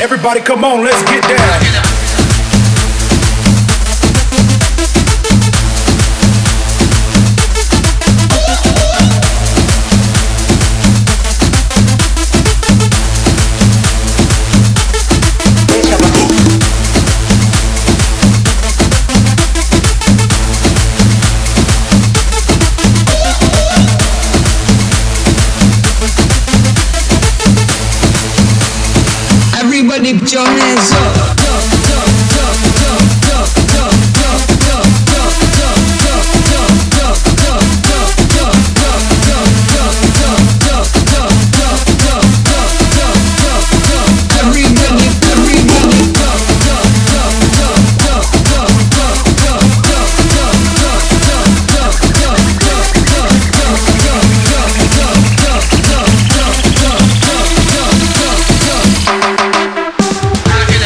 everybody, come on, let's get down. libcione up